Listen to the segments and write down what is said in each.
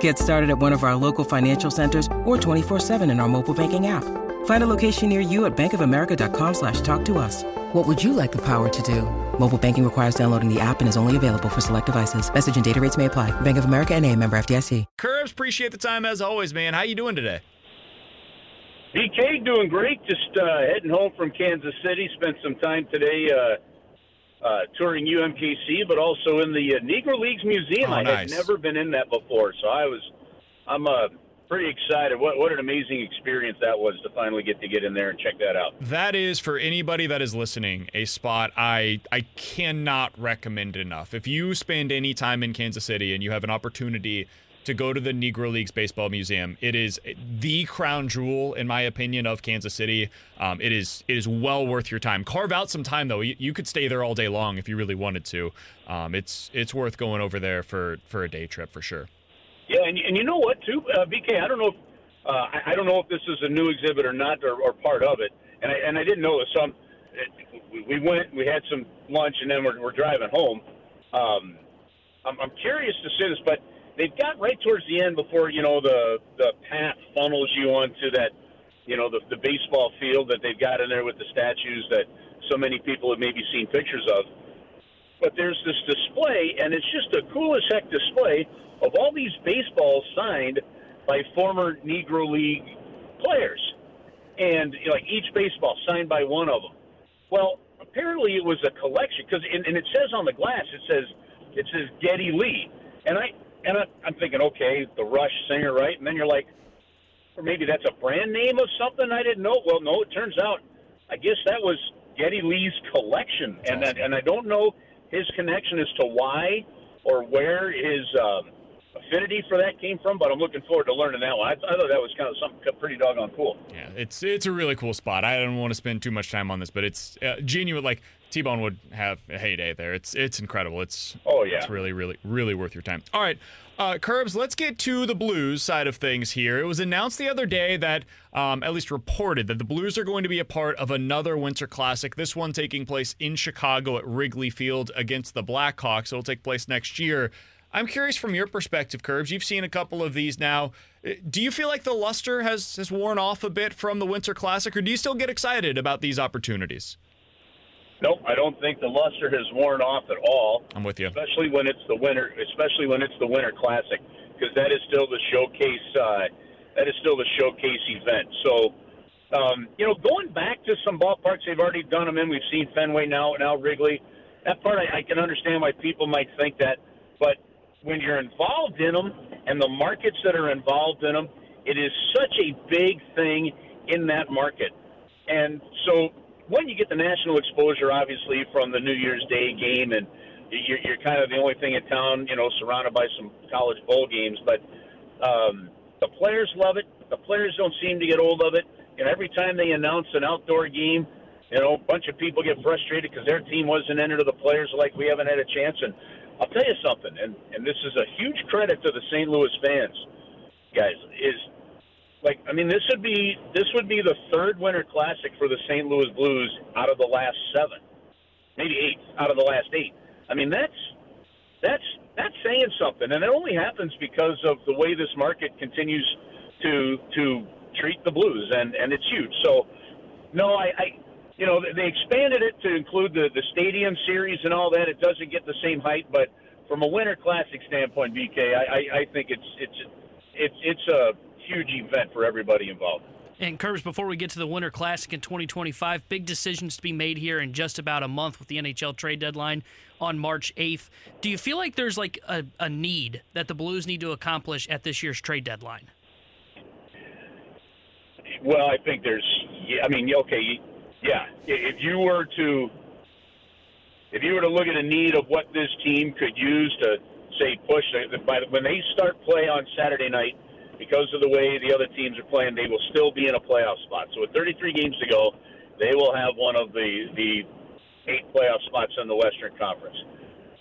Get started at one of our local financial centers or 24-7 in our mobile banking app. Find a location near you at bankofamerica.com slash talk to us. What would you like the power to do? Mobile banking requires downloading the app and is only available for select devices. Message and data rates may apply. Bank of America and a member FDIC. Curbs, appreciate the time as always, man. How you doing today? BK doing great. Just uh, heading home from Kansas City. Spent some time today uh, uh, touring UMKC, but also in the uh, Negro Leagues Museum. Oh, I nice. had never been in that before, so I was, I'm uh, pretty excited. What what an amazing experience that was to finally get to get in there and check that out. That is for anybody that is listening a spot I I cannot recommend enough. If you spend any time in Kansas City and you have an opportunity to go to the Negro Leagues Baseball Museum, it is the crown jewel, in my opinion, of Kansas City. Um, it is it is well worth your time. Carve out some time though. You, you could stay there all day long if you really wanted to. Um, it's it's worth going over there for for a day trip for sure. Yeah, and, and you know what, too, uh, BK. I don't know if uh, I, I don't know if this is a new exhibit or not, or, or part of it. And I, and I didn't know this. So I'm, it, we, we went, we had some lunch, and then we're, we're driving home. Um, I'm, I'm curious to see this, but they've got right towards the end before you know the the path funnels you onto that, you know, the the baseball field that they've got in there with the statues that so many people have maybe seen pictures of. But there's this display, and it's just the coolest heck display of all these baseballs signed by former Negro League players, and you know, like each baseball signed by one of them. Well, apparently it was a collection because, and, it says on the glass, it says it says Geddy Lee, and I and I, I'm thinking, okay, the Rush singer, right? And then you're like, or maybe that's a brand name of something I didn't know. Well, no, it turns out, I guess that was Geddy Lee's collection, and that, and I don't know his connection as to why or where his um, affinity for that came from, but I'm looking forward to learning that one. I, I thought that was kind of something pretty doggone cool. Yeah, it's it's a really cool spot. I don't want to spend too much time on this, but it's uh, genuine. Like T Bone would have a heyday there. It's it's incredible. It's Oh, yeah. it's really really really worth your time. All right, uh, Curbs. Let's get to the Blues side of things here. It was announced the other day that, um, at least reported, that the Blues are going to be a part of another Winter Classic. This one taking place in Chicago at Wrigley Field against the Blackhawks. It'll take place next year. I'm curious from your perspective, Curbs. You've seen a couple of these now. Uh, Do you feel like the luster has has worn off a bit from the Winter Classic, or do you still get excited about these opportunities? Nope, I don't think the luster has worn off at all. I'm with you. especially when it's the winter, especially when it's the Winter Classic, because that is still the showcase. Uh, that is still the showcase event. So, um, you know, going back to some ballparks they've already done them in. We've seen Fenway now, now Wrigley. That part I, I can understand why people might think that, but when you're involved in them and the markets that are involved in them, it is such a big thing in that market. And so when you get the national exposure, obviously from the New Year's Day game, and you're, you're kind of the only thing in town, you know, surrounded by some college bowl games. But um, the players love it. The players don't seem to get old of it. And every time they announce an outdoor game, you know, a bunch of people get frustrated because their team wasn't entered to the players like we haven't had a chance. And I'll tell you something, and, and this is a huge credit to the St. Louis fans, guys, is like I mean this would be this would be the third winter classic for the St. Louis Blues out of the last seven, maybe eight out of the last eight. I mean that's that's that's saying something, and it only happens because of the way this market continues to to treat the Blues, and and it's huge. So no, I. I you know, they expanded it to include the, the stadium series and all that. It doesn't get the same height, but from a winter classic standpoint, BK, I, I, I think it's it's it's it's a huge event for everybody involved. And Curbs, before we get to the Winter Classic in 2025, big decisions to be made here in just about a month with the NHL trade deadline on March 8th. Do you feel like there's like a, a need that the Blues need to accomplish at this year's trade deadline? Well, I think there's. Yeah, I mean, okay, yeah. If you were to, if you were to look at a need of what this team could use to say push. By when they start play on Saturday night, because of the way the other teams are playing, they will still be in a playoff spot. So with 33 games to go, they will have one of the the eight playoff spots in the Western Conference.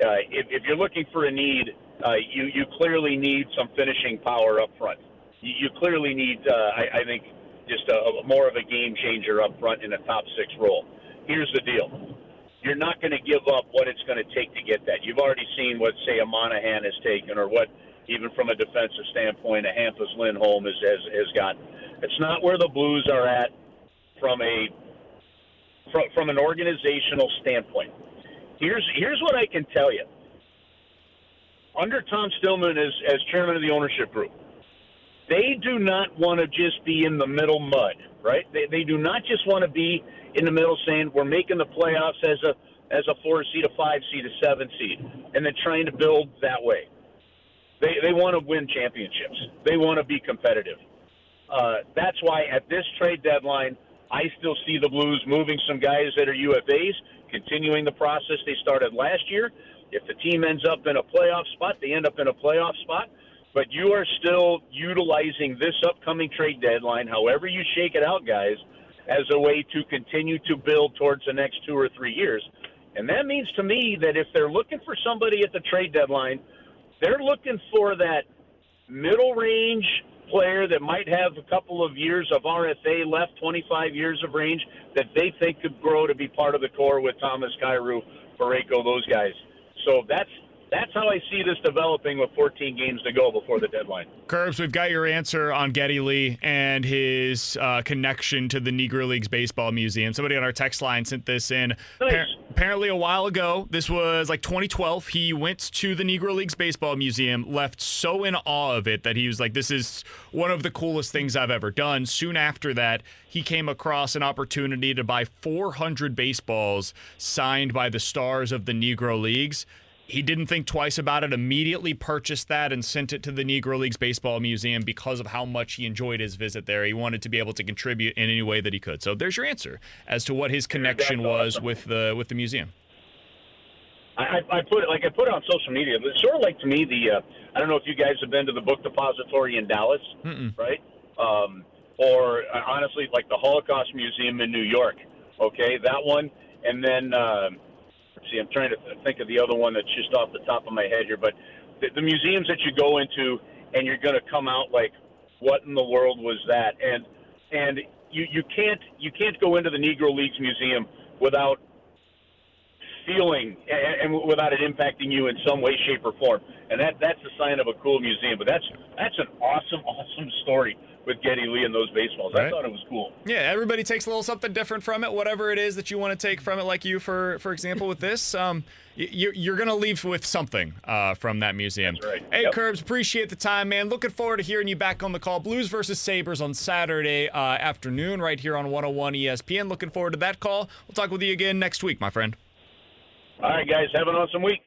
Uh, if, if you're looking for a need, uh, you you clearly need some finishing power up front. You, you clearly need, uh, I, I think, just a, more of a game changer up front in a top six role. Here's the deal: you're not going to give up what it's going to take to get that. You've already seen what, say, a Monahan has taken, or what, even from a defensive standpoint, a Hampus Lindholm has, has has gotten. It's not where the Blues are at from a from, from an organizational standpoint. Here's here's what I can tell you. Under Tom Stillman as as chairman of the ownership group, they do not want to just be in the middle mud, right? They they do not just want to be in the middle saying we're making the playoffs as a as a four seed, a five seed, a seven seed, and then trying to build that way. They they want to win championships. They want to be competitive. Uh, that's why at this trade deadline, I still see the Blues moving some guys that are UFAs, continuing the process they started last year. If the team ends up in a playoff spot, they end up in a playoff spot. But you are still utilizing this upcoming trade deadline, however you shake it out, guys, as a way to continue to build towards the next two or three years. And that means to me that if they're looking for somebody at the trade deadline, they're looking for that middle range player that might have a couple of years of RFA left, 25 years of range, that they think could grow to be part of the core with Thomas Kyrou, Parayko, those guys. So that's that's how I see this developing with 14 games to go before the deadline. Curbs, we've got your answer on Geddy Lee and his uh, connection to the Negro Leagues Baseball Museum. Somebody on our text line sent this in. Nice. apparently, a while ago, this was like 2012, he went to the Negro Leagues Baseball Museum, left so in awe of it that he was like, this is one of the coolest things I've ever done. Soon after that, he came across an opportunity to buy 400 baseballs signed by the stars of the Negro Leagues he didn't think twice about it, immediately purchased that and sent it to the Negro Leagues Baseball Museum because of how much he enjoyed his visit there. He wanted to be able to contribute in any way that he could. So there's your answer as to what his connection was with the with the museum. I, I put it like I put it on social media. It's sort of like to me the uh, I don't know if you guys have been to the Book Depository in Dallas, Mm-mm. right? Um, or uh, honestly, like the Holocaust Museum in New York. Okay, that one, and then. Uh, see, I'm trying to think of the other one that's just off the top of my head here, but the, the museums that you go into and you're going to come out like, what in the world was that? And and you you can't you can't go into the Negro Leagues Museum without feeling and, and without it impacting you in some way, shape, or form. And that that's a sign of a cool museum. But that's that's an awesome, awesome story with Geddy Lee and those baseballs. Right. I thought it was cool. Yeah, everybody takes a little something different from it. Whatever it is that you want to take from it, like you, for for example, with this, um, you, you're gonna leave with something uh, from that museum. That's right. Hey, Yep. Curbs, appreciate the time, man. Looking forward to hearing you back on the call. Blues versus Sabres on Saturday uh, afternoon, right here on 101 ESPN. Looking forward to that call. We'll talk with you again next week, my friend. All right, guys, have an awesome week.